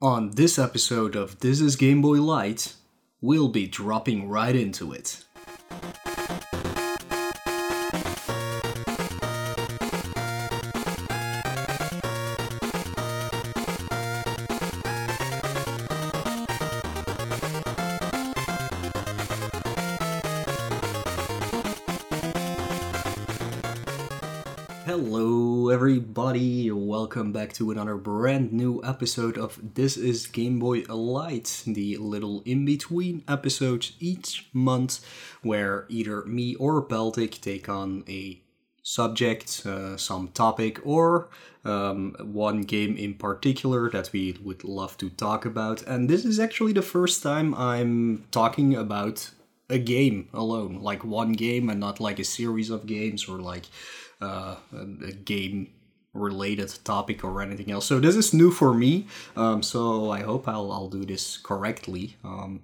On this episode of This is Game Boy Light, we'll be dropping right into it. Welcome back to another brand new episode of This is Game Boy Light, the little in between episodes each month where either me or Baltic take on a subject, uh, some topic, or um, one game in particular that we would love to talk about. And this is actually the first time I'm talking about a game alone, like one game and not like a series of games or like uh, a, a game related topic or anything else. So this is new for me. Um, so I hope I'll, I'll do this correctly. Um,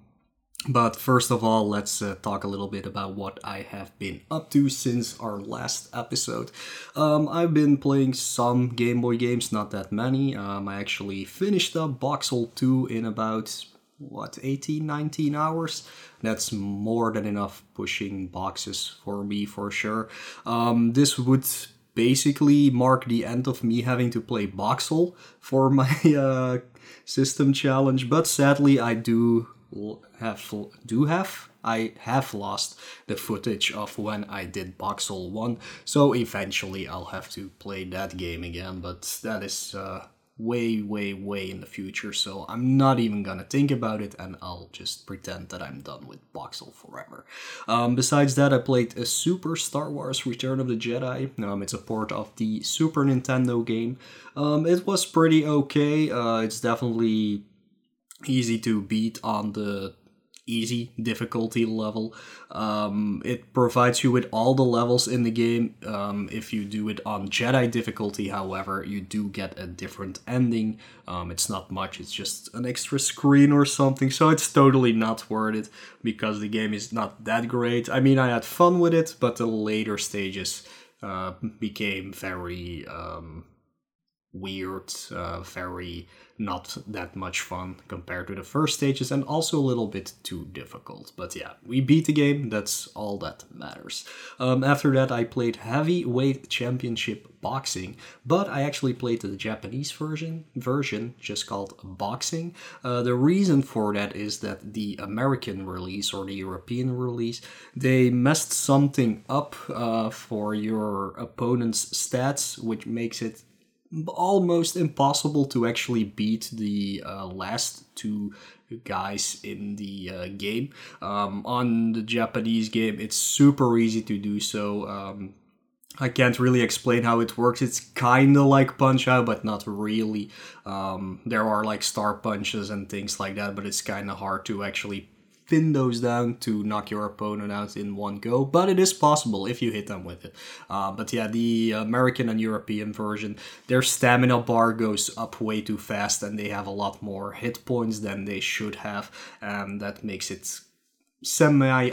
but first of all, let's uh, talk a little bit about what I have been up to since our last episode. Um, I've been playing some Game Boy games, not that many. Um, I actually finished up Boxxle 2 in about what 18 19 hours that's more than enough pushing boxes for me for sure um, this would basically mark the end of me having to play Boxxle for my uh, system challenge but sadly i do have do have I have lost the footage of when I did Boxxle 1, so eventually I'll have to play that game again, but that is uh, way, way, way in the future, so I'm not even gonna think about it and I'll just pretend that I'm done with Boxxle forever. Um, besides that, I played a Super Star Wars Return of the Jedi. Um, it's a port of the Super Nintendo game. Um, it was pretty okay. Uh, it's definitely easy to beat on the easy difficulty level. Um, it provides you with all the levels in the game. Um, if you do it on Jedi difficulty, however, you do get a different ending. Um, it's not much, it's just an extra screen or something, so it's totally not worth it because the game is not that great. I mean, I had fun with it, but the later stages uh, became very um, weird, uh, very not that much fun compared to the first stages, and also a little bit too difficult. But yeah, we beat the game, that's all that matters. Um, after that, I played Heavyweight Championship Boxing, but I actually played the Japanese version, version just called Boxing. Uh, the reason for that is that the American release or the European release, they messed something up uh, for your opponent's stats, which makes it almost impossible to actually beat the uh, last two guys in the uh, game. Um, on the Japanese game, it's super easy to do so. Um, I can't really explain how it works. It's kind of like Punch Out, but not really. Um, there are like star punches and things like that, but it's kind of hard to actually pin those down to knock your opponent out in one go, but it is possible if you hit them with it. Uh, but yeah, the American and European version, their stamina bar goes up way too fast and they have a lot more hit points than they should have, and that makes it semi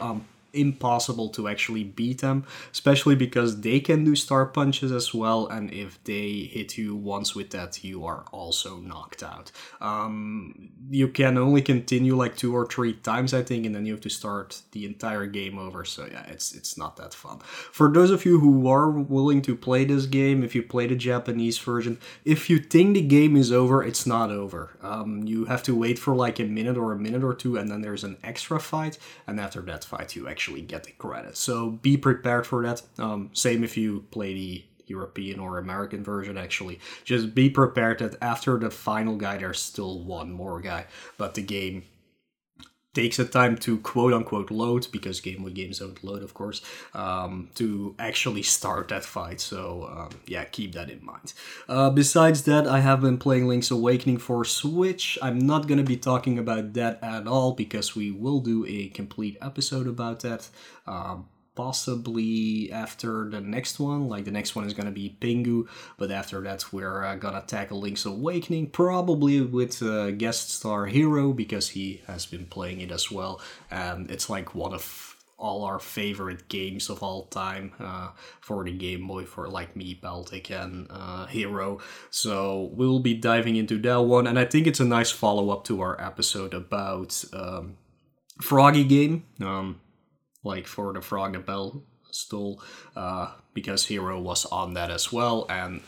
impossible to actually beat them, especially because they can do star punches as well, and if they hit you once with that, you are also knocked out. Um, you can only continue like two or three times, I think, and then you have to start the entire game over. So yeah, it's it's not that fun. For those of you who are willing to play this game, if you play the Japanese version, if you think the game is over, it's not over. Um, you have to wait for like a minute or a minute or two, and then there's an extra fight, and after that fight, you actually actually get the credit. So be prepared for that. Um, same if you play the European or American version, actually. Just be prepared that after the final guy, there's still one more guy, but the game takes a time to quote unquote load because Game Boy games don't load, of course, um, to actually start that fight. So um, yeah, keep that in mind. Uh, besides that, I have been playing Link's Awakening for Switch. I'm not gonna be talking about that at all because we will do a complete episode about that. Um, possibly after the next one. Like the next one is gonna be Pingu, but after that we're uh, gonna tackle Link's Awakening, probably with uh, guest star Hero because he has been playing it as well, and it's like one of all our favorite games of all time uh, for the Game Boy for like me, Baltic, and uh, Hero. So we'll be diving into that one, and I think it's a nice follow up to our episode about um, Froggy Game, um, like for the Frog the Bell Tolls, uh, because Hero was on that as well, and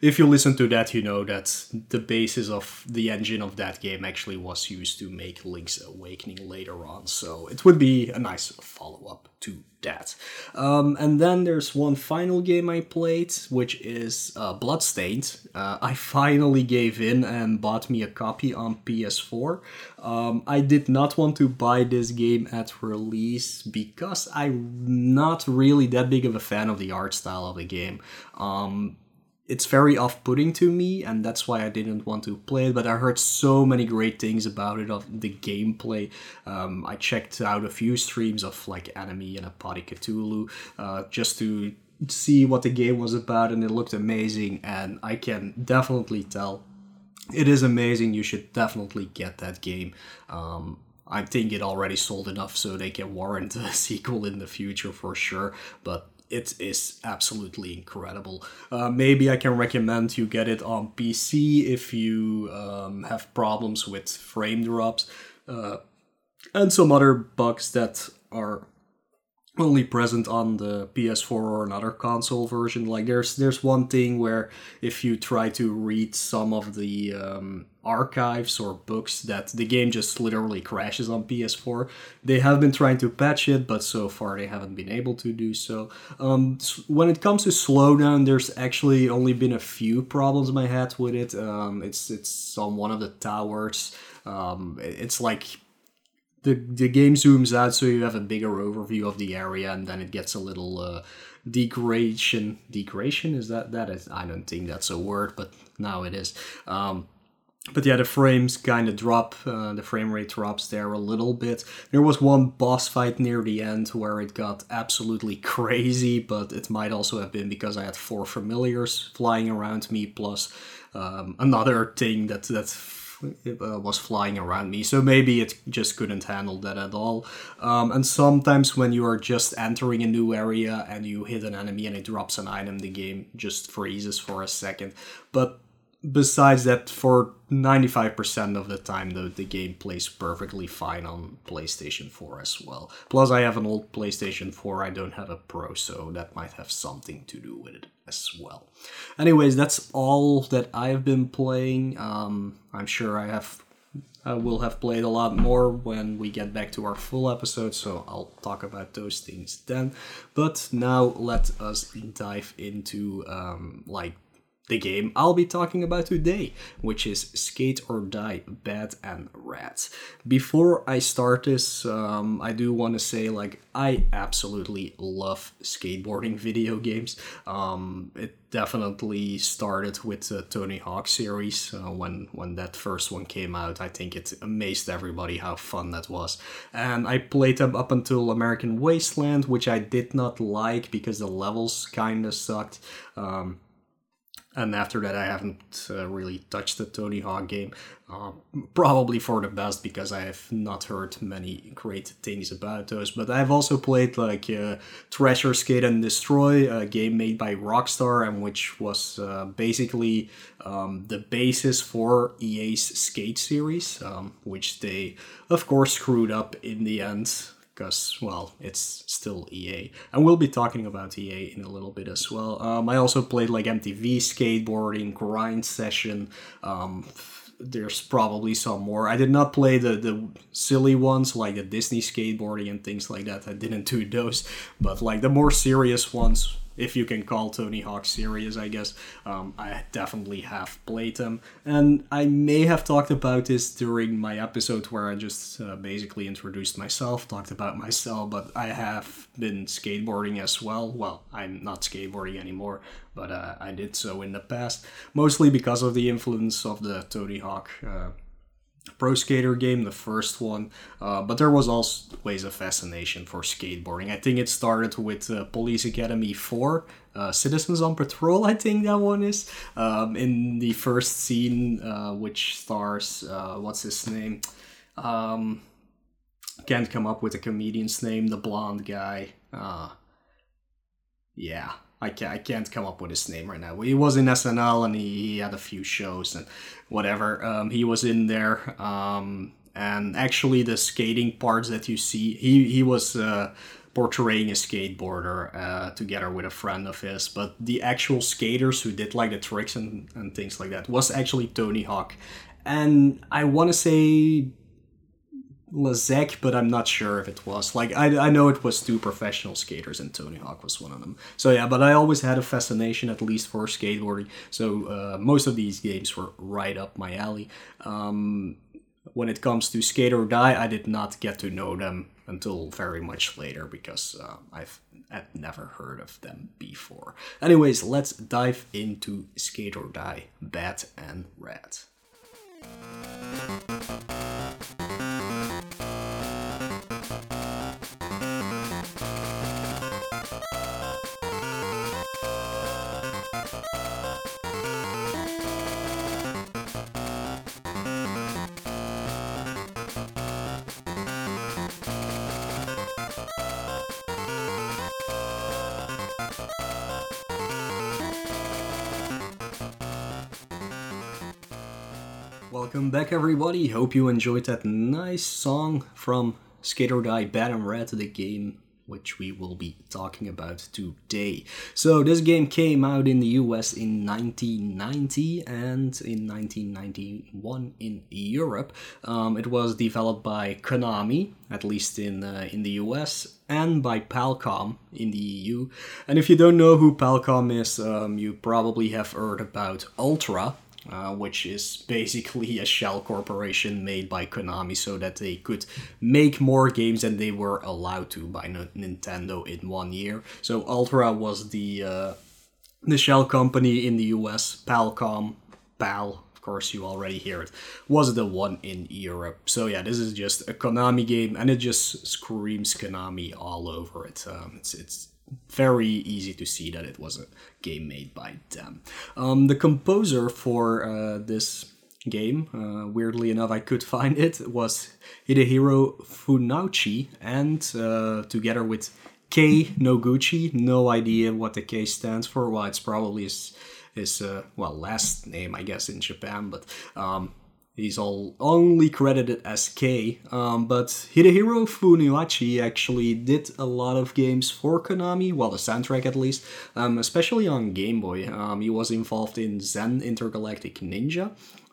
if you listen to that, you know that the basis of the engine of that game actually was used to make Link's Awakening later on. So it would be a nice follow up to that. Um, and then there's one final game I played, which is uh, Bloodstained. Uh, I finally gave in and bought me a copy on PS4. Um, I did not want to buy this game at release because I'm not really that big of a fan of the art style of the game. Um, it's very off-putting to me and that's why i didn't want to play it but i heard so many great things about it of the gameplay um, i checked out a few streams of like enemy and a potty cthulhu uh, just to see what the game was about and it looked amazing and i can definitely tell it is amazing you should definitely get that game um, I think it already sold enough so they can warrant a sequel in the future for sure. But it is absolutely incredible. Uh, maybe I can recommend you get it on PC if you um, have problems with frame drops uh, and some other bugs that are only present on the PS4 or another console version. Like there's there's one thing where if you try to read some of the um, archives or books, that the game just literally crashes on PS4. They have been trying to patch it, but so far they haven't been able to do so. Um, when it comes to slowdown, there's actually only been a few problems I had with it. Um, it's it's on one of the towers. Um, it's like the the game zooms out so you have a bigger overview of the area and then it gets a little uh, degradation. Degradation? Is that that is i don't think that's a word but now it is. Um, but yeah the frames kind of drop uh, the frame rate drops there a little bit. There was one boss fight near the end where it got absolutely crazy but it might also have been because i had four familiars flying around me plus um, another thing that that uh, was flying around me. So maybe it just couldn't handle that at all. Um, and sometimes when you are just entering a new area and you hit an enemy and it drops an item, the game just freezes for a second. But besides that, for 95% of the time, though, the game plays perfectly fine on PlayStation 4 as well. Plus, I have an old PlayStation 4, I don't have a Pro, so that might have something to do with it as well. Anyways, that's all that I've been playing. Um, I'm sure I have. I will have played a lot more when we get back to our full episode, so I'll talk about those things then. But now let us dive into um, like the game I'll be talking about today, which is Skate or Die Bad and Rad. Before I start this, um, I do want to say like I absolutely love skateboarding video games. Um, it definitely started with the Tony Hawk series uh, when when that first one came out. I think it amazed everybody how fun that was, and I played them up until American Wasteland, which I did not like because the levels kind of sucked. Um, and after that, I haven't uh, really touched the Tony Hawk game. Uh, probably for the best because I have not heard many great things about those. But I've also played like uh, Thrasher Skate and Destroy, a game made by Rockstar, and which was uh, basically um, the basis for EA's Skate series, um, which they, of course, screwed up in the end because well it's still ea and we'll be talking about ea in a little bit as well. Um, i also played like mtv skateboarding grind session. Um, there's probably some more. I did not play the the silly ones like the disney skateboarding and things like that. I didn't do those. But like the more serious ones if you can call Tony Hawk serious, I guess. Um, I definitely have played them, and I may have talked about this during my episode where I just uh, basically introduced myself, talked about myself, but I have been skateboarding as well. Well, I'm not skateboarding anymore, but uh, I did so in the past, mostly because of the influence of the Tony Hawk. Uh, Pro Skater game, the first one, uh, but there was always a fascination for skateboarding. I think it started with uh, Police Academy 4, uh, Citizens on Patrol, I think that one is. Um, in the first scene, uh, which stars, uh, what's his name? Um, can't come up with a comedian's name. The blonde guy. Uh, yeah, I can't, I can't come up with his name right now. He was in SNL and he, he had a few shows and whatever. Um, he was in there. Um, and actually, the skating parts that you see, he he was. Uh, portraying a skateboarder uh, together with a friend of his. But the actual skaters who did like the tricks and, and things like that was actually Tony Hawk. And I want to say Lazek, but I'm not sure if it was. Like, I, I know it was two professional skaters, and Tony Hawk was one of them. So, yeah, but I always had a fascination, at least for skateboarding. So, uh, most of these games were right up my alley. Um, when it comes to Skate or Die, I did not get to know them until very much later because uh, I've had never heard of them before. Anyways, let's dive into Skate or Die, Bad and Rad. Welcome back, everybody. Hope you enjoyed that nice song from Skate or Die Bad and Rad, the game which we will be talking about today. So, this game came out in the US in 1990 and in 1991 in Europe. Um, it was developed by Konami, at least in uh, in the US, and by Palcom in the EU. And if you don't know who Palcom is, um, you probably have heard about Ultra, uh, which is basically a shell corporation made by Konami so that they could make more games than they were allowed to by Nintendo in one year. So Ultra was the uh, the shell company in the US. Palcom, PAL, of course you already hear it, was the one in Europe. So yeah, this is just a Konami game, and it just screams Konami all over it. Um, it's it's very easy to see that it was a game made by them. Um, the composer for uh, this game, uh, weirdly enough, I could find it, was Hidehiro Funauchi, and uh, together with Kei Noguchi, no idea what the K stands for. Well, it's probably his, his uh, well, last name, I guess, in Japan, but um, He's all only credited as K, um, but Hidehiro Funauchi actually did a lot of games for Konami, well, the soundtrack at least, um, especially on Game Boy. Um, he was involved in Zen Intergalactic Ninja,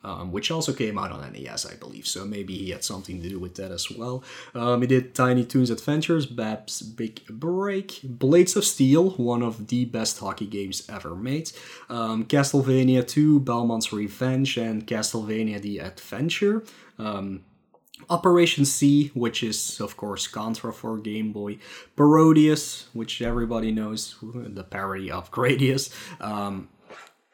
um, which also came out on NES, I believe. So maybe he had something to do with that as well. Um, he did Tiny Toons Adventures, Bab's Big Break, Blades of Steel, one of the best hockey games ever made, um, Castlevania 2, Belmont's Revenge, and Castlevania The Adventure. Um, Operation C, which is of course Contra for Game Boy, Parodius, which everybody knows, the parody of Gradius, um,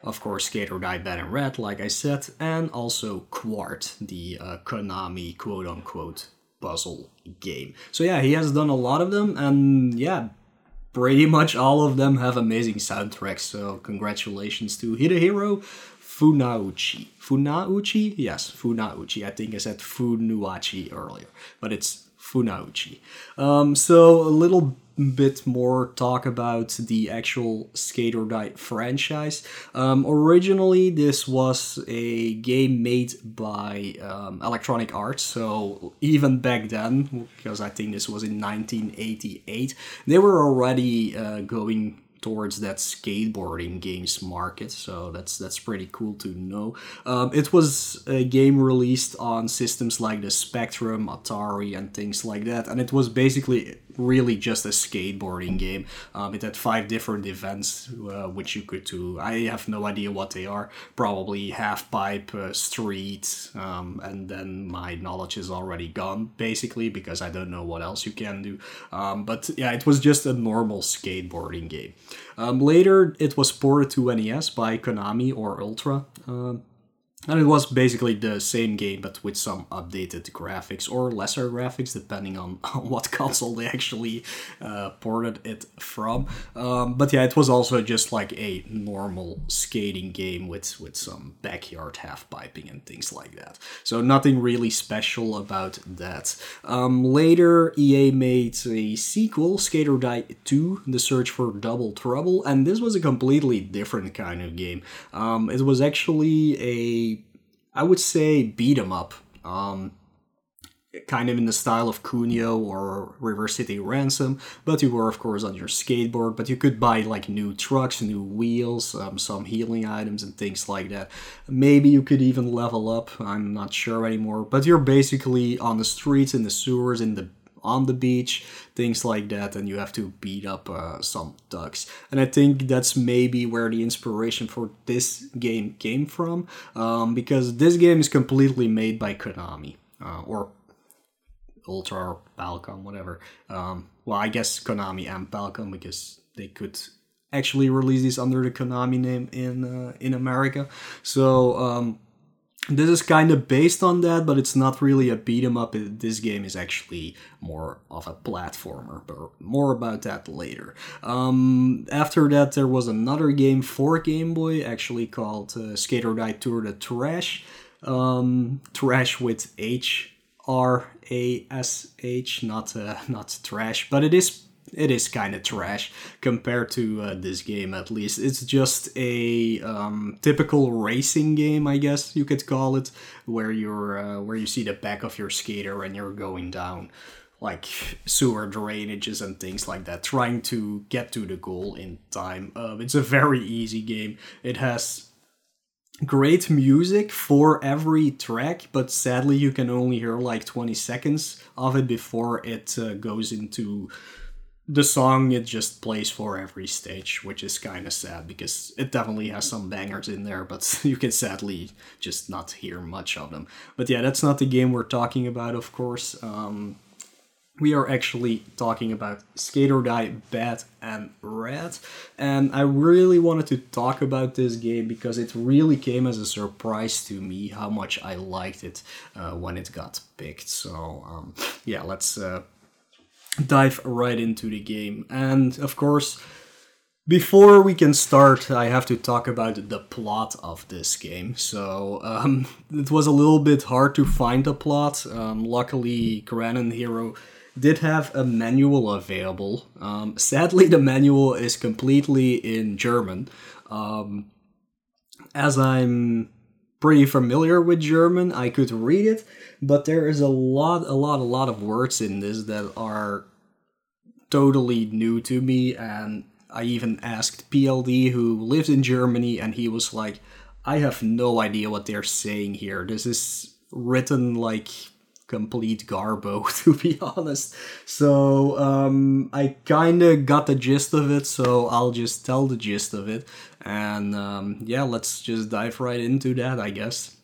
of course, Skate or Die Bad and Rad, like I said, and also Quarth, the uh, Konami quote unquote puzzle game. So yeah, he has done a lot of them, and yeah, pretty much all of them have amazing soundtracks. So congratulations to Hidehiro Funauchi. Funauchi? Yes, Funauchi. I think I said Funuachi earlier, but it's Funauchi. Um, so a little bit more talk about the actual Skate or Die franchise. Um, originally, this was a game made by um, Electronic Arts, so even back then, because I think this was in 1988, they were already uh, going towards that skateboarding games market. So that's that's pretty cool to know. Um, it was a game released on systems like the Spectrum, Atari, and things like that, and it was basically really just a skateboarding game. Um, it had five different events uh, which you could do. I have no idea what they are. Probably half pipe, uh, street, um, and then my knowledge is already gone basically because I don't know what else you can do. Um, but yeah, it was just a normal skateboarding game. Um, later, it was ported to NES by Konami or Ultra. Um, And it was basically the same game, but with some updated graphics or lesser graphics, depending on, on what console they actually uh, ported it from. Um, but yeah, it was also just like a normal skating game with, with some backyard half piping and things like that. So nothing really special about that. Um, later, EA made a sequel, Skate or Die 2, The Search for Double Trouble, and this was a completely different kind of game. Um, it was actually a I would say beat 'em up. Um, kind of in the style of Kunio or River City Ransom, but you were of course on your skateboard, but you could buy like new trucks, new wheels, um, some healing items and things like that. Maybe you could even level up, I'm not sure anymore, but you're basically on the streets, in the sewers, in the on the beach, things like that, and you have to beat up uh, some ducks. And I think that's maybe where the inspiration for this game came from, um, because this game is completely made by Konami, uh, or Ultra or Palcom, whatever. Um, well, I guess Konami and Palcom because they could actually release this under the Konami name in uh, in America. So um, this is kind of based on that, but it's not really a beat 'em up. This game is actually more of a platformer, but more about that later. Um, after that, there was another game for Game Boy, actually called uh, Skate or Die Tour de Thrash. Um, trash with H R A S H, not uh, not trash, but it is it is kind of trash compared to uh, this game at least. It's just a um, typical racing game i guess you could call it where you're uh, where you see the back of your skater and you're going down like sewer drainages and things like that trying to get to the goal in time uh, it's a very easy game. It has great music for every track but sadly you can only hear like 20 seconds of it before it uh, goes into the song it just plays for every stage, which is kind of sad because it definitely has some bangers in there, but you can sadly just not hear much of them. But yeah, that's not the game we're talking about, of course. Um, we are actually talking about Skate or Die Bad and Rad, and I really wanted to talk about this game because it really came as a surprise to me how much I liked it uh, when it got picked. So um, yeah, let's uh, dive right into the game. And of course, before we can start, I have to talk about the plot of this game. So, um, it was a little bit hard to find a plot. Um, luckily, Granon Hero did have a manual available. Um, sadly, the manual is completely in German. Um, as I'm pretty familiar with German, I could read it, but there is a lot, a lot, a lot of words in this that are totally new to me. And I even asked PLD, who lives in Germany, and he was like, I have no idea what they're saying here. This is written like complete garbo, to be honest. So um, I kind of got the gist of it, so I'll just tell the gist of it. And um, yeah, let's just dive right into that, I guess.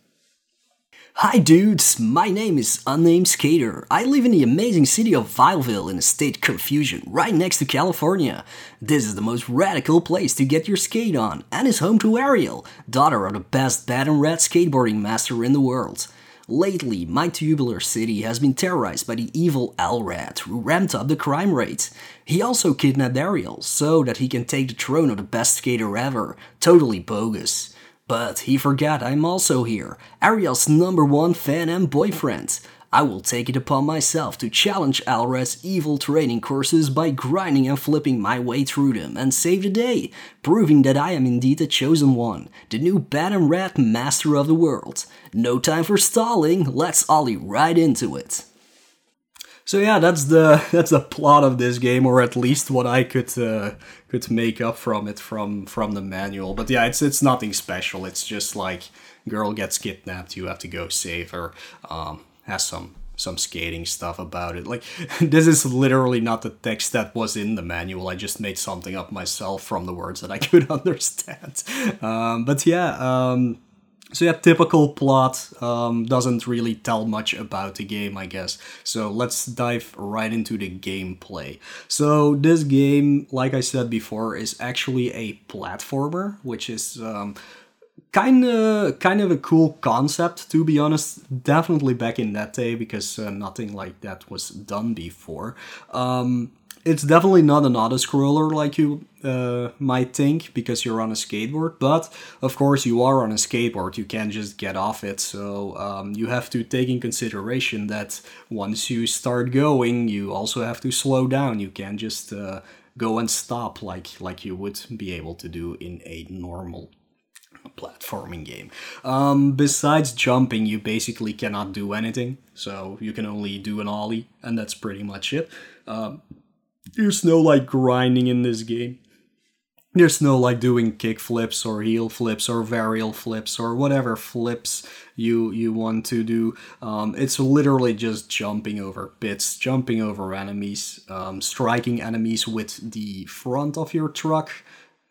Hi dudes, my name is Unnamed Skater. I live in the amazing city of Vileville in the state Confusion, right next to California. This is the most radical place to get your skate on, and is home to Ariel, daughter of the best bad and red skateboarding master in the world. Lately, my tubular city has been terrorized by the evil Alrad, who ramped up the crime rate. He also kidnapped Ariel, so that he can take the throne of the best skater ever. Totally bogus. But he forgot I'm also here, Ariel's number one fan and boyfriend. I will take it upon myself to challenge Alrad's evil training courses by grinding and flipping my way through them and save the day, proving that I am indeed the chosen one, the new bad and red master of the world. No time for stalling, let's ollie right into it. So yeah, that's the that's the plot of this game, or at least what I could uh, could make up from it from from the manual. But yeah, it's it's nothing special. It's just like girl gets kidnapped, you have to go save her. Um, has some some skating stuff about it. Like this is literally not the text that was in the manual. I just made something up myself from the words that I could understand. Um, but yeah. Um, so yeah, typical plot um, doesn't really tell much about the game, I guess. So let's dive right into the gameplay. So this game, like I said before, is actually a platformer, which is um, kind of kind of a cool concept to be honest. Definitely back in that day because uh, nothing like that was done before. Um, it's definitely not an auto scroller like you uh, might think because you're on a skateboard but of course you are on a skateboard. You can't just get off it so um, you have to take in consideration that once you start going you also have to slow down. You can't just uh, go and stop like like you would be able to do in a normal platforming game. Um, besides jumping, you basically cannot do anything, so you can only do an ollie, and that's pretty much it. Um, there's no like grinding in this game. There's no like doing kick flips or heel flips or varial flips or whatever flips you you want to do. Um, it's literally just jumping over bits, jumping over enemies, um, striking enemies with the front of your truck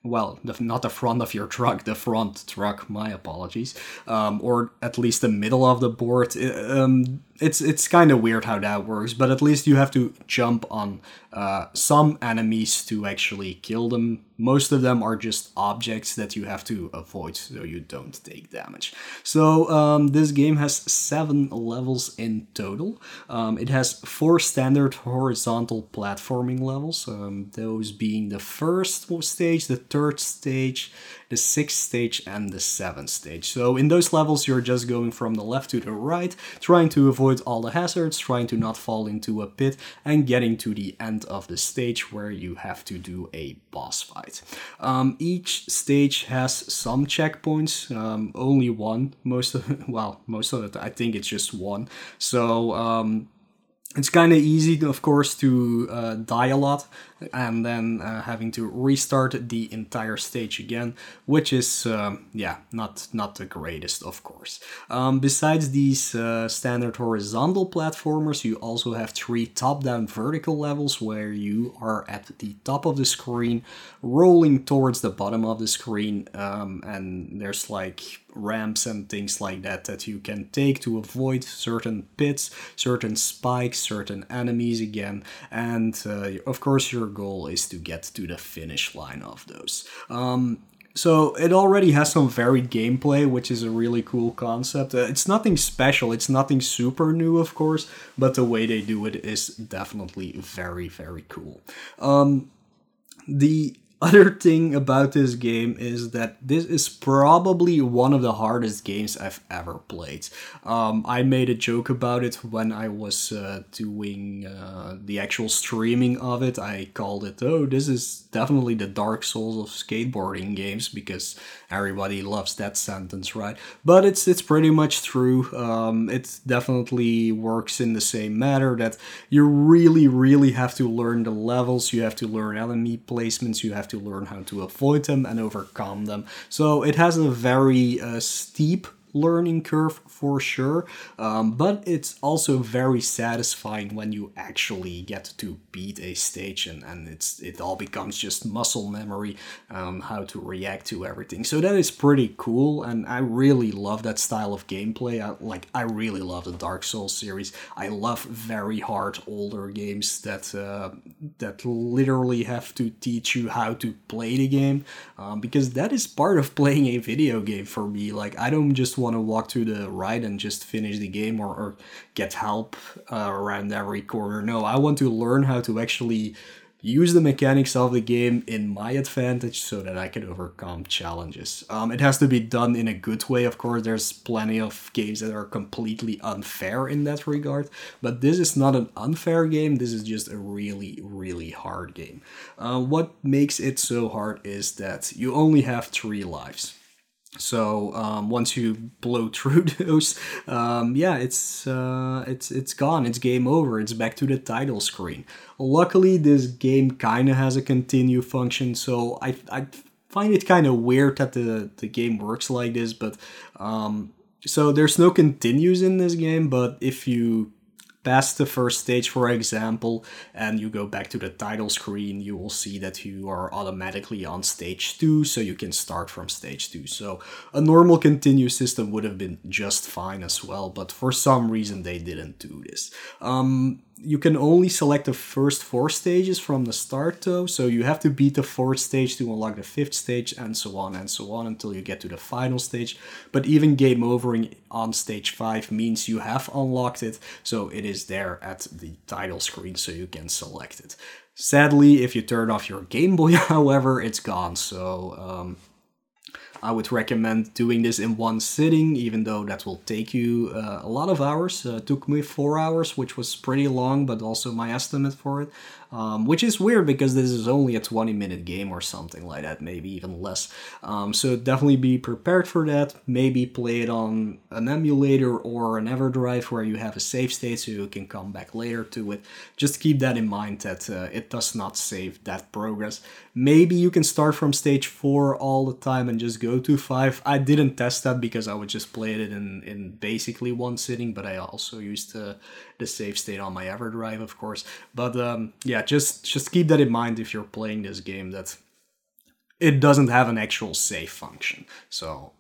well, the, not the front of your truck, the front truck, my apologies, um, or at least the middle of the board. Um, it's it's kind of weird how that works, but at least you have to jump on uh, some enemies to actually kill them. Most of them are just objects that you have to avoid so you don't take damage. So um, this game has seven levels in total. Um, it has four standard horizontal platforming levels, um, those being the first stage, the third stage, the sixth stage, and the seventh stage. So in those levels, you're just going from the left to the right, trying to avoid all the hazards, trying to not fall into a pit, and getting to the end of the stage where you have to do a boss fight. Um, each stage has some checkpoints, um, only one. Most of well, most of it, I think it's just one. So um, it's kind of easy, of course, to uh, die a lot and then uh, having to restart the entire stage again, which is um, yeah not not the greatest, of course. Um, besides these uh, standard horizontal platformers, you also have three top-down vertical levels where you are at the top of the screen, rolling towards the bottom of the screen, um, and there's like ramps and things like that that you can take to avoid certain pits, certain spikes, certain enemies again, and uh, of course your goal is to get to the finish line of those. Um, so it already has some varied gameplay, which is a really cool concept. Uh, it's nothing special, it's nothing super new, of course, but the way they do it is definitely very, very cool. Um, the other thing about this game is that this is probably one of the hardest games I've ever played. Um, I made a joke about it when I was uh, doing uh, the actual streaming of it. I called it, oh, this is definitely the Dark Souls of skateboarding games because everybody loves that sentence, right? But it's it's pretty much true. Um, it definitely works in the same manner that you really, really have to learn the levels, you have to learn enemy placements, you have to learn how to avoid them and overcome them. So it has a very uh, steep learning curve for sure, um, but it's also very satisfying when you actually get to beat a stage and, and it's it all becomes just muscle memory um, how to react to everything. So that is pretty cool, and I really love that style of gameplay. I, like I really love the Dark Souls series. I love very hard older games that uh, that literally have to teach you how to play the game um, because that is part of playing a video game for me. Like I don't just want to walk to the right and just finish the game or, or get help uh, around every corner. No, I want to learn how to actually use the mechanics of the game in my advantage so that I can overcome challenges. Um, it has to be done in a good way, of course. There's plenty of games that are completely unfair in that regard, but this is not an unfair game. This is just a really, really hard game. Uh, what makes it so hard is that you only have three lives. So um, once you blow through those, um, yeah, it's uh, it's it's gone. It's game over. It's back to the title screen. Luckily, this game kind of has a continue function, so I I find it kind of weird that the the game works like this. But um, so there's no continues in this game. But if you past the first stage, for example, and you go back to the title screen, you will see that you are automatically on stage 2, so you can start from stage 2. So a normal continue system would have been just fine as well, but for some reason they didn't do this. Um, you can only select the first four stages from the start though. So you have to beat the fourth stage to unlock the fifth stage and so on and so on until you get to the final stage. But even game overing on stage 5 means you have unlocked it so it is there at the title screen so you can select it. Sadly if you turn off your game boy however it's gone. So um, I would recommend doing this in one sitting, even though that will take you uh, a lot of hours. Uh, took me four hours, which was pretty long, but also my estimate for it um, which is weird because this is only a 20 minute game or something like that, maybe even less. Um, so definitely be prepared for that. Maybe play it on an emulator or an EverDrive where you have a save state so you can come back later to it. Just keep that in mind that uh, it does not save that progress. Maybe you can start from stage 4 all the time and just go to 5. I didn't test that because I would just play it in, in basically one sitting, but I also used uh, the save state on my EverDrive, of course. But um, yeah, just just keep that in mind if you're playing this game that it doesn't have an actual save function. So,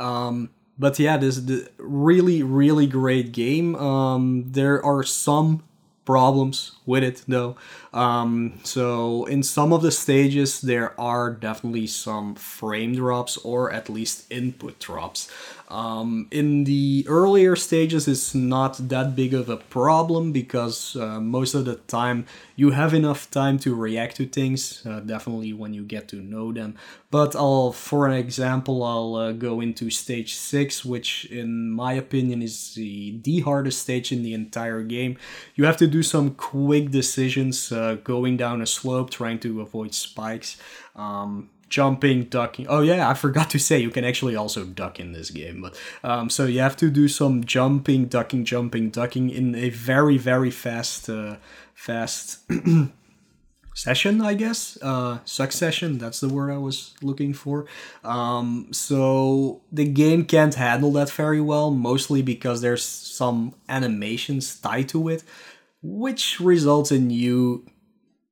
um, but yeah, this is a really really great game. Um, there are some problems with it though. Um, so in some of the stages there are definitely some frame drops or at least input drops. Um, in the earlier stages, it's not that big of a problem because uh, most of the time you have enough time to react to things. Uh, definitely when you get to know them. But I'll, for an example, I'll uh, go into stage six, which in my opinion is the, the hardest stage in the entire game. You have to do some quick decisions, uh, going down a slope, trying to avoid spikes. Um, jumping, ducking. Oh yeah, I forgot to say you can actually also duck in this game. But um, so you have to do some jumping, ducking, jumping, ducking in a very very fast uh, fast session, I guess. Uh, succession. That's the word I was looking for. Um, so the game can't handle that very well, mostly because there's some animations tied to it, which results in you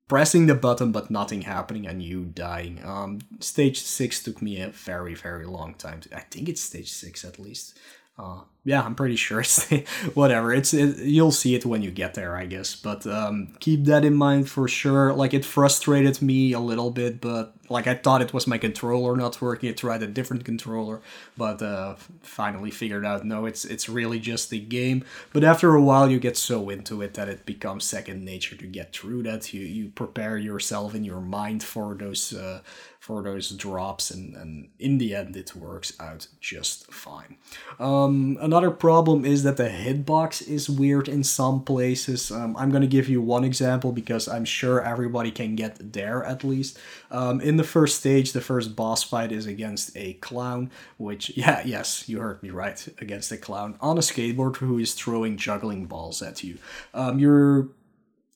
pressing the button but nothing happening and you dying. Um, stage 6 took me a very, very long time. To, I think it's stage 6 at least. Uh, yeah, I'm pretty sure it's whatever. It's it, you'll see it when you get there, I guess. But um, keep that in mind for sure. Like it frustrated me a little bit, but like I thought it was my controller not working. I tried a different controller, but uh, finally figured out no, it's it's really just the game. But after a while, you get so into it that it becomes second nature to get through that. You you prepare yourself in your mind for those uh, for those drops, and and in the end, it works out just fine. Um, another problem is that the hitbox is weird in some places. Um, I'm gonna give you one example because I'm sure everybody can get there at least. Um, in the first stage, the first boss fight is against a clown, which, yeah, yes, you heard me right, against a clown on a skateboard who is throwing juggling balls at you. Um, you're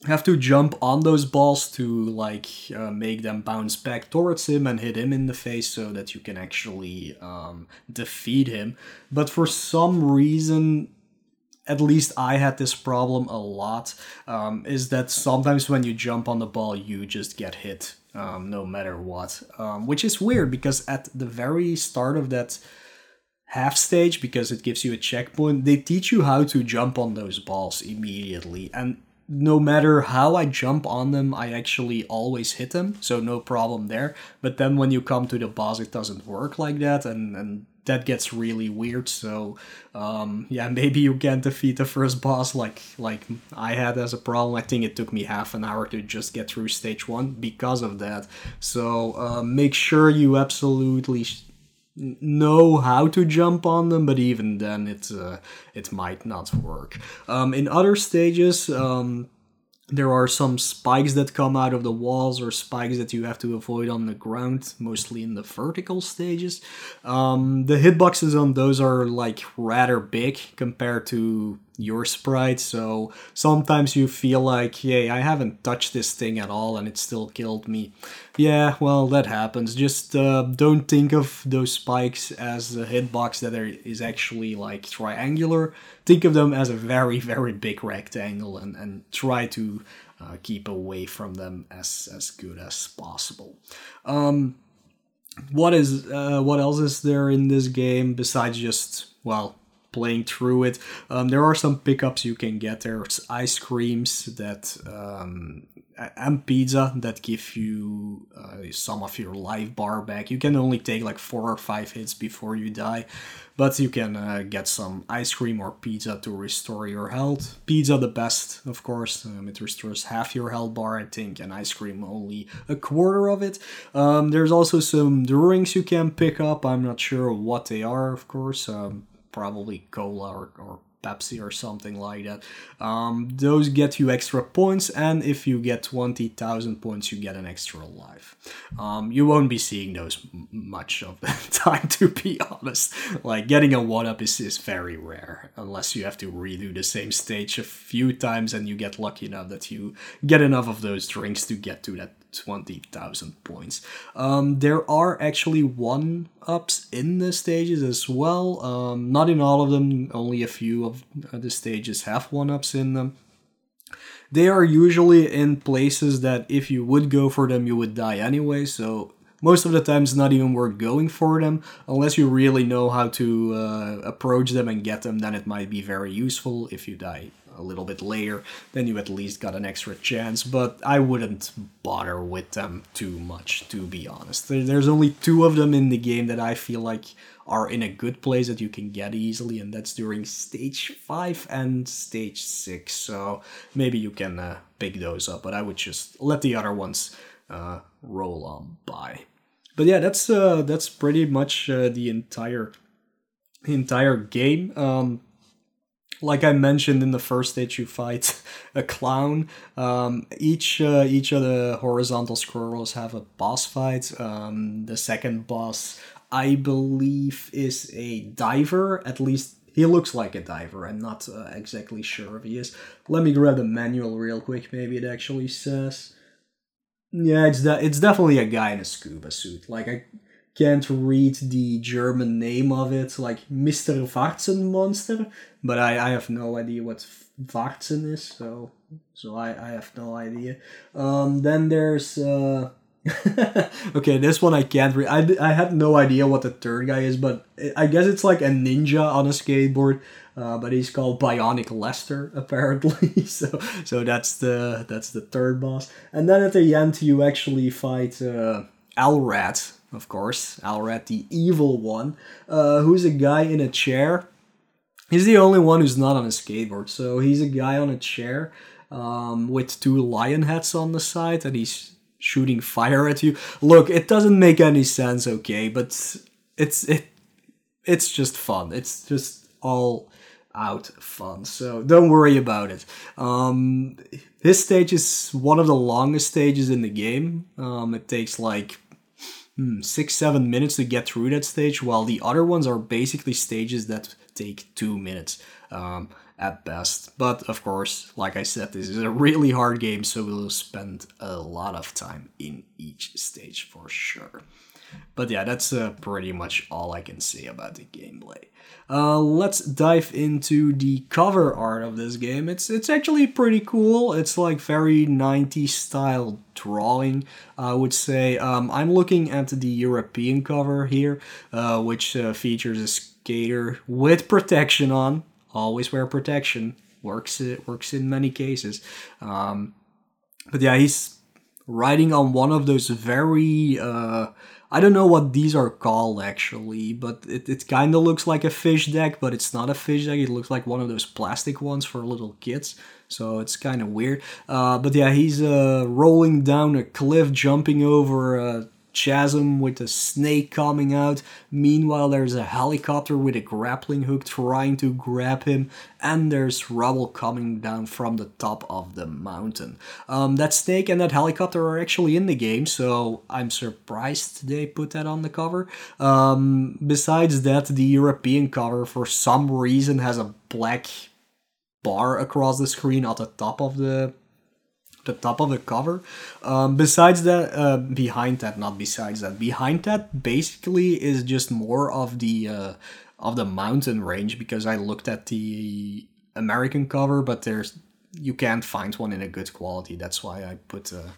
have to jump on those balls to like uh, make them bounce back towards him and hit him in the face so that you can actually um, defeat him but for some reason at least I had this problem a lot, um, is that sometimes when you jump on the ball, you just get hit um, no matter what. Um, which is weird because at the very start of that half stage, because it gives you a checkpoint, they teach you how to jump on those balls immediately. And no matter how I jump on them, I actually always hit them, so no problem there. But then when you come to the boss, it doesn't work like that, and, and that gets really weird. So um, yeah, maybe you can defeat the first boss like like I had as a problem. I think it took me half an hour to just get through stage one because of that. So uh, make sure you absolutely know how to jump on them, but even then, it uh, it might not work. Um, in other stages. Um, there are some spikes that come out of the walls or spikes that you have to avoid on the ground, mostly in the vertical stages. Um, the hitboxes on those are like rather big compared to your sprite. So sometimes you feel like, yay, I haven't touched this thing at all and it still killed me. Yeah, well, that happens. Just uh, don't think of those spikes as a hitbox that is actually like triangular. Think of them as a very, very big rectangle and, and try to uh, keep away from them as, as good as possible. Um, what is uh, what else is there in this game besides just well playing through it. Um, there are some pickups you can get. There's ice creams that um, and pizza that give you uh, some of your life bar back. You can only take like four or five hits before you die, but you can uh, get some ice cream or pizza to restore your health. Pizza the best, of course. Um, it restores half your health bar, I think, and ice cream only a quarter of it. Um, there's also some drinks you can pick up. I'm not sure what they are, of course. Um, probably cola or, or Pepsi or something like that. Um, those get you extra points, and if you get 20,000 points, you get an extra life. Um, you won't be seeing those m- much of the time, to be honest. Like, getting a 1 up is, is very rare, unless you have to redo the same stage a few times and you get lucky enough that you get enough of those drinks to get to that 20,000 points. Um, there are actually one ups in the stages as well. Um, not in all of them, only a few of the stages have one ups in them. They are usually in places that if you would go for them, you would die anyway, so most of the time it's not even worth going for them unless you really know how to uh, approach them and get them then it might be very useful if you die a little bit later, then you at least got an extra chance. But I wouldn't bother with them too much, to be honest. There's only two of them in the game that I feel like are in a good place that you can get easily, and that's during stage 5 and stage 6. So maybe you can uh, pick those up, but I would just let the other ones uh, roll on by. But yeah, that's uh, that's pretty much uh, the entire entire game. Um, like I mentioned in the first stage, you fight a clown. Um, each uh, each of the horizontal scrolls have a boss fight. Um, the second boss, I believe, is a diver. At least he looks like a diver. I'm not uh, exactly sure if he is. Let me grab the manual real quick. Maybe it actually says. Yeah, it's de- it's definitely a guy in a scuba suit. Like I can't read the German name of it, like Mr. Warzen Monster, but I, I have no idea what Warzen is, so so I, I have no idea. Um, then there's uh, okay, this one I can't read. I, I had no idea what the third guy is, but I guess it's like a ninja on a skateboard. Uh, but he's called Bionic Lester apparently. so so that's the that's the third boss. And then at the end you actually fight uh, Alrat, of course, Alrat, the evil one, uh, who's a guy in a chair. He's the only one who's not on a skateboard, so he's a guy on a chair um, with two lion heads on the side, and he's shooting fire at you. Look, it doesn't make any sense, okay, but it's it it's just fun. It's just all out fun. So don't worry about it. Um, this stage is one of the longest stages in the game. Um, it takes like hmm, six, seven minutes to get through that stage, while the other ones are basically stages that take two minutes um, at best. But of course, like I said, this is a really hard game, so we'll spend a lot of time in each stage for sure. But yeah, that's uh, pretty much all I can say about the gameplay. Uh, let's dive into the cover art of this game. It's it's actually pretty cool. It's like very 90s style drawing, I would say. Um, I'm looking at the European cover here, uh, which uh, features a skater with protection on. Always wear protection. Works it works in many cases. Um, but yeah, he's riding on one of those very uh, I don't know what these are called actually, but it, it kind of looks like a fish deck, but it's not a fish deck. It looks like one of those plastic ones for little kids. So it's kind of weird. Uh, but yeah, he's uh, rolling down a cliff, jumping over a chasm with a snake coming out. Meanwhile, there's a helicopter with a grappling hook trying to grab him, and there's rubble coming down from the top of the mountain. Um, that snake and that helicopter are actually in the game, so I'm surprised they put that on the cover. Um, besides that, the European cover, for some reason, has a black bar across the screen at the top of the the top of the cover. Um, besides that, uh, behind that, not besides that, behind that, basically is just more of the uh, of the mountain range because I looked at the American cover, but there's you can't find one in a good quality. That's why I put uh,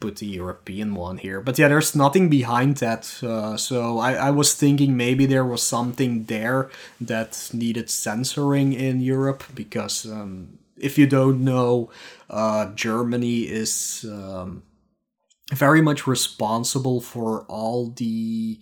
put the European one here. But yeah, there's nothing behind that. Uh, so I, I was thinking maybe there was something there that needed censoring in Europe because um, if you don't know, uh, Germany is um, very much responsible for all the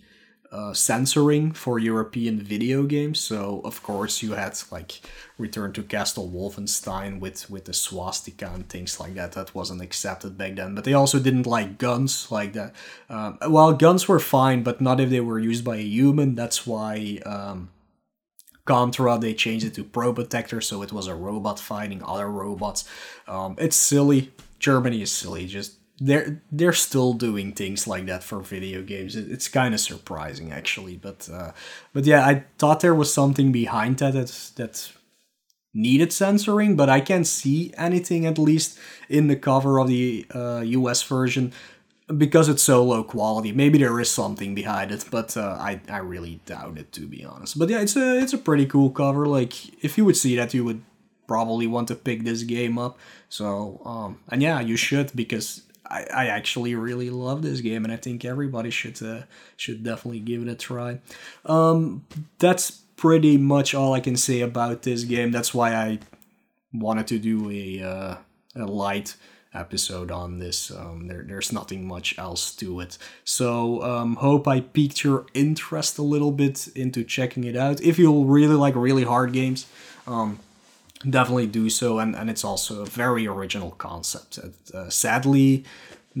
uh, censoring for European video games. So of course you had like Return to Castle Wolfenstein with with the swastika and things like that. That wasn't accepted back then. But they also didn't like guns like that. Um, well, guns were fine, but not if they were used by a human. That's why. Um, Contra, they changed it to Pro Probotector, so it was a robot fighting other robots. Um, it's silly. Germany is silly. Just they're they're still doing things like that for video games. it's kind of surprising actually, but uh, but yeah, I thought there was something behind that that that needed censoring, but I can't see anything at least in the cover of the uh, US version because it's so low quality. Maybe there is something behind it, but uh, I I really doubt it to be honest. But yeah, it's a it's a pretty cool cover. Like if you would see that, you would probably want to pick this game up. So um, and yeah, you should because I, I actually really love this game, and I think everybody should uh, should definitely give it a try. Um, that's pretty much all I can say about this game. That's why I wanted to do a uh, a light episode on this. Um, there, there's nothing much else to it. So um, hope I piqued your interest a little bit into checking it out. If you really like really hard games, um, definitely do so and, and it's also a very original concept that uh, sadly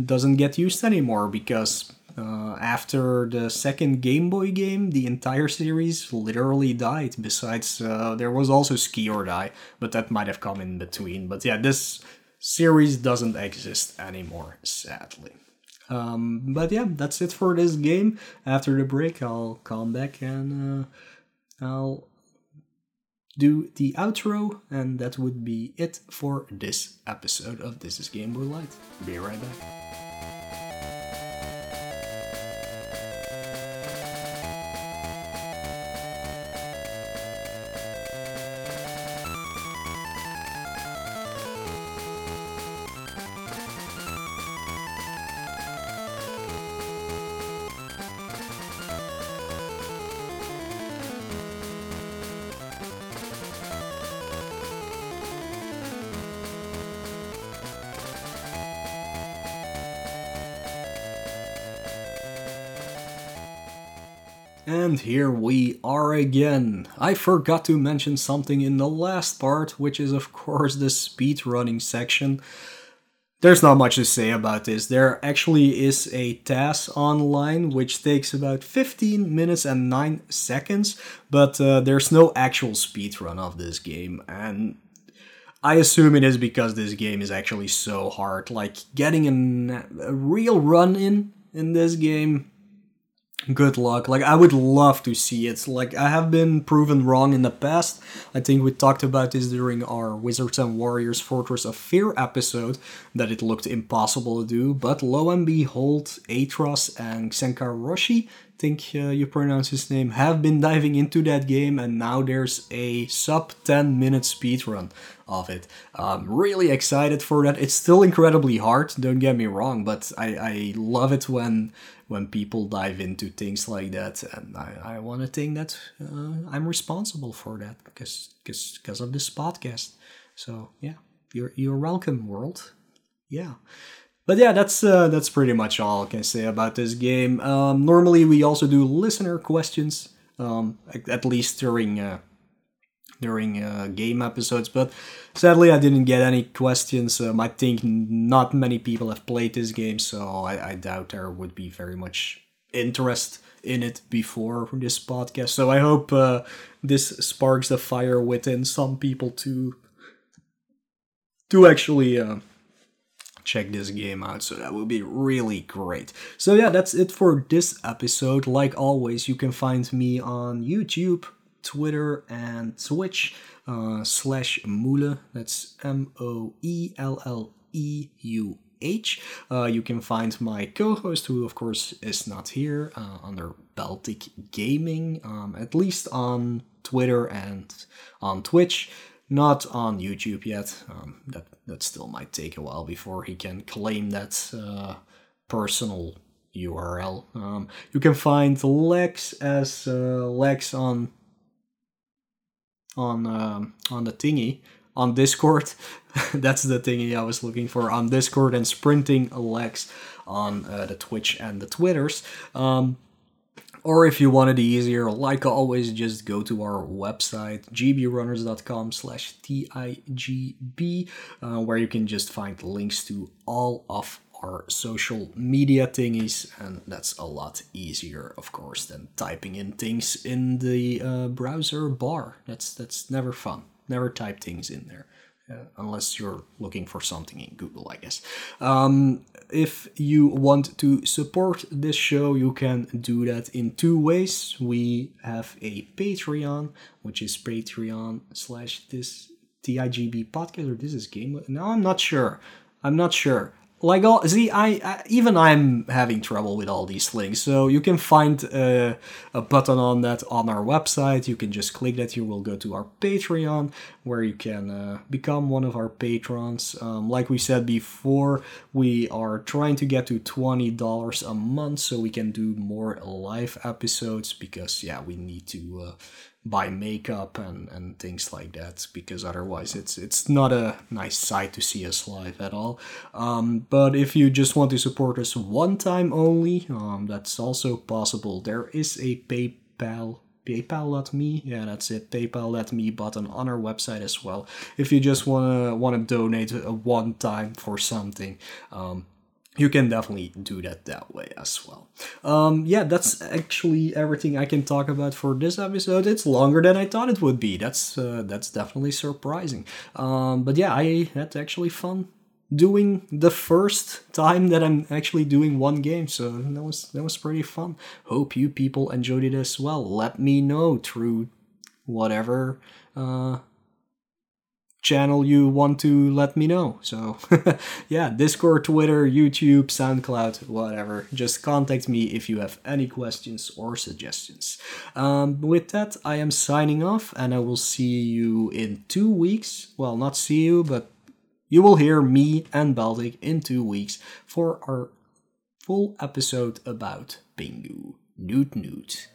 doesn't get used anymore because uh, after the second game boy game the entire series literally died besides uh, there was also ski or die but that might have come in between but yeah this series doesn't exist anymore sadly um, but yeah that's it for this game after the break i'll come back and uh, i'll do the outro, and that would be it for this episode of This is Game Boy Light. Be right back. And here we are again. I forgot to mention something in the last part, which is of course the speedrunning section. There's not much to say about this. There actually is a TAS online which takes about 15 minutes and 9 seconds, but uh, there's no actual speedrun of this game. And I assume it is because this game is actually so hard. Like getting an, a real run in in this game good luck. Like I would love to see it. Like I have been proven wrong in the past. I think we talked about this during our Wizards and Warriors Fortress of Fear episode that it looked impossible to do, but lo and behold, Atros and Xenkar Roshi think uh, you pronounce his name, have been diving into that game, and now there's a sub 10 minute speedrun of it. I'm really excited for that. It's still incredibly hard, don't get me wrong, but I, I love it when when people dive into things like that, and I, I want to think that uh, I'm responsible for that because because of this podcast. So yeah, you're you're welcome, world. Yeah. But yeah, that's uh, that's pretty much all I can say about this game. Um, normally, we also do listener questions, um, at least during uh, during uh, game episodes. But sadly, I didn't get any questions. Um, I think not many people have played this game, so I, I doubt there would be very much interest in it before this podcast. So I hope uh, this sparks the fire within some people to to actually uh, check this game out. So that would be really great. So yeah, that's it for this episode. Like always, you can find me on YouTube, Twitter, and Twitch uh, slash Moelleuh. That's M O E L L E U H. Uh, you can find my co-host, who of course is not here, uh, under Baltic Gaming, um, at least on Twitter and on Twitch. Not on YouTube yet. Um, that that still might take a while before he can claim that uh, personal URL. Um, you can find Lex as uh, Lex on on um, on the thingy on Discord. That's the thingy I was looking for on Discord and sprinting Lex on uh, the Twitch and the Twitters. Um, or if you want it easier, like always, just go to our website, gbrunners.com slash TIGB, uh, where you can just find links to all of our social media thingies, and that's a lot easier, of course, than typing in things in the uh, browser bar. That's that's never fun. Never type things in there. Uh, unless you're looking for something in Google, I guess. Um, if you want to support this show, you can do that in two ways. We have a Patreon, which is Patreon slash this TIGB podcast, or this is game. No, I'm not sure. I'm not sure like all see I, I, even i'm having trouble with all these things so you can find a, a button on that on our website. You can just click that. You will go to our patreon where you can uh, become one of our patrons. Um, like we said before we are trying to get to $20 a month so we can do more live episodes because yeah we need to uh, buy makeup and, and things like that because otherwise it's it's not a nice sight to see us live at all. Um, but if you just want to support us one time only um, that's also possible. There is a paypal paypal.me yeah that's it. Paypal.me button on our website as well. If you just want to want to donate a one time for something um, you can definitely do that that way as well. Um, yeah, that's actually everything I can talk about for this episode. It's longer than I thought it would be. That's uh, that's definitely surprising. Um, but yeah, I had actually fun doing the first time that I'm actually doing one game. So that was that was pretty fun. Hope you people enjoyed it as well. Let me know through whatever uh, channel you want to let me know. So, yeah, Discord, Twitter, YouTube, SoundCloud, whatever. Just contact me if you have any questions or suggestions. Um, with that, I am signing off and I will see you in two weeks. Well, not see you, but you will hear me and Baltic in two weeks for our full episode about Pingu. Newt Newt.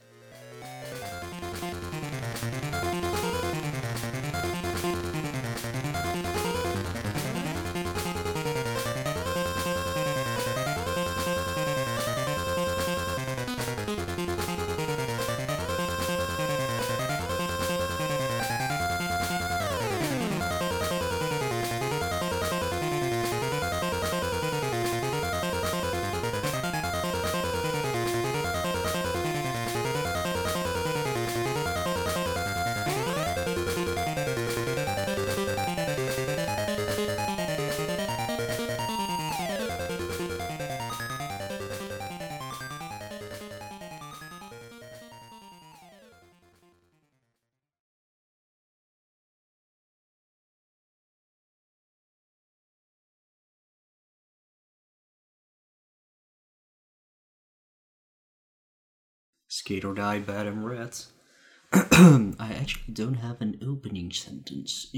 Skate or Die, Bad and Rad. I actually don't have an opening sentence.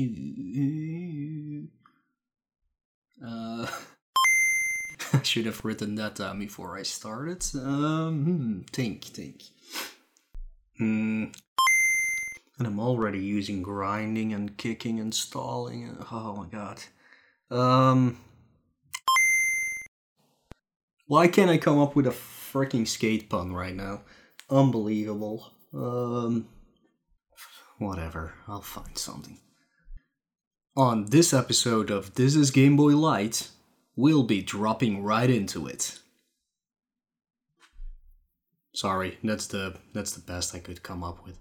Uh, I should have written that down before I started. Um, hmm, think, think. Hmm. And I'm already using grinding and kicking and stalling. Oh my god. Um. Why can't I come up with a freaking skate pun right now? Unbelievable. Um, whatever, I'll find something. On this episode of This is Game Boy Light, we'll be dropping right into it. Sorry, that's the that's the best I could come up with.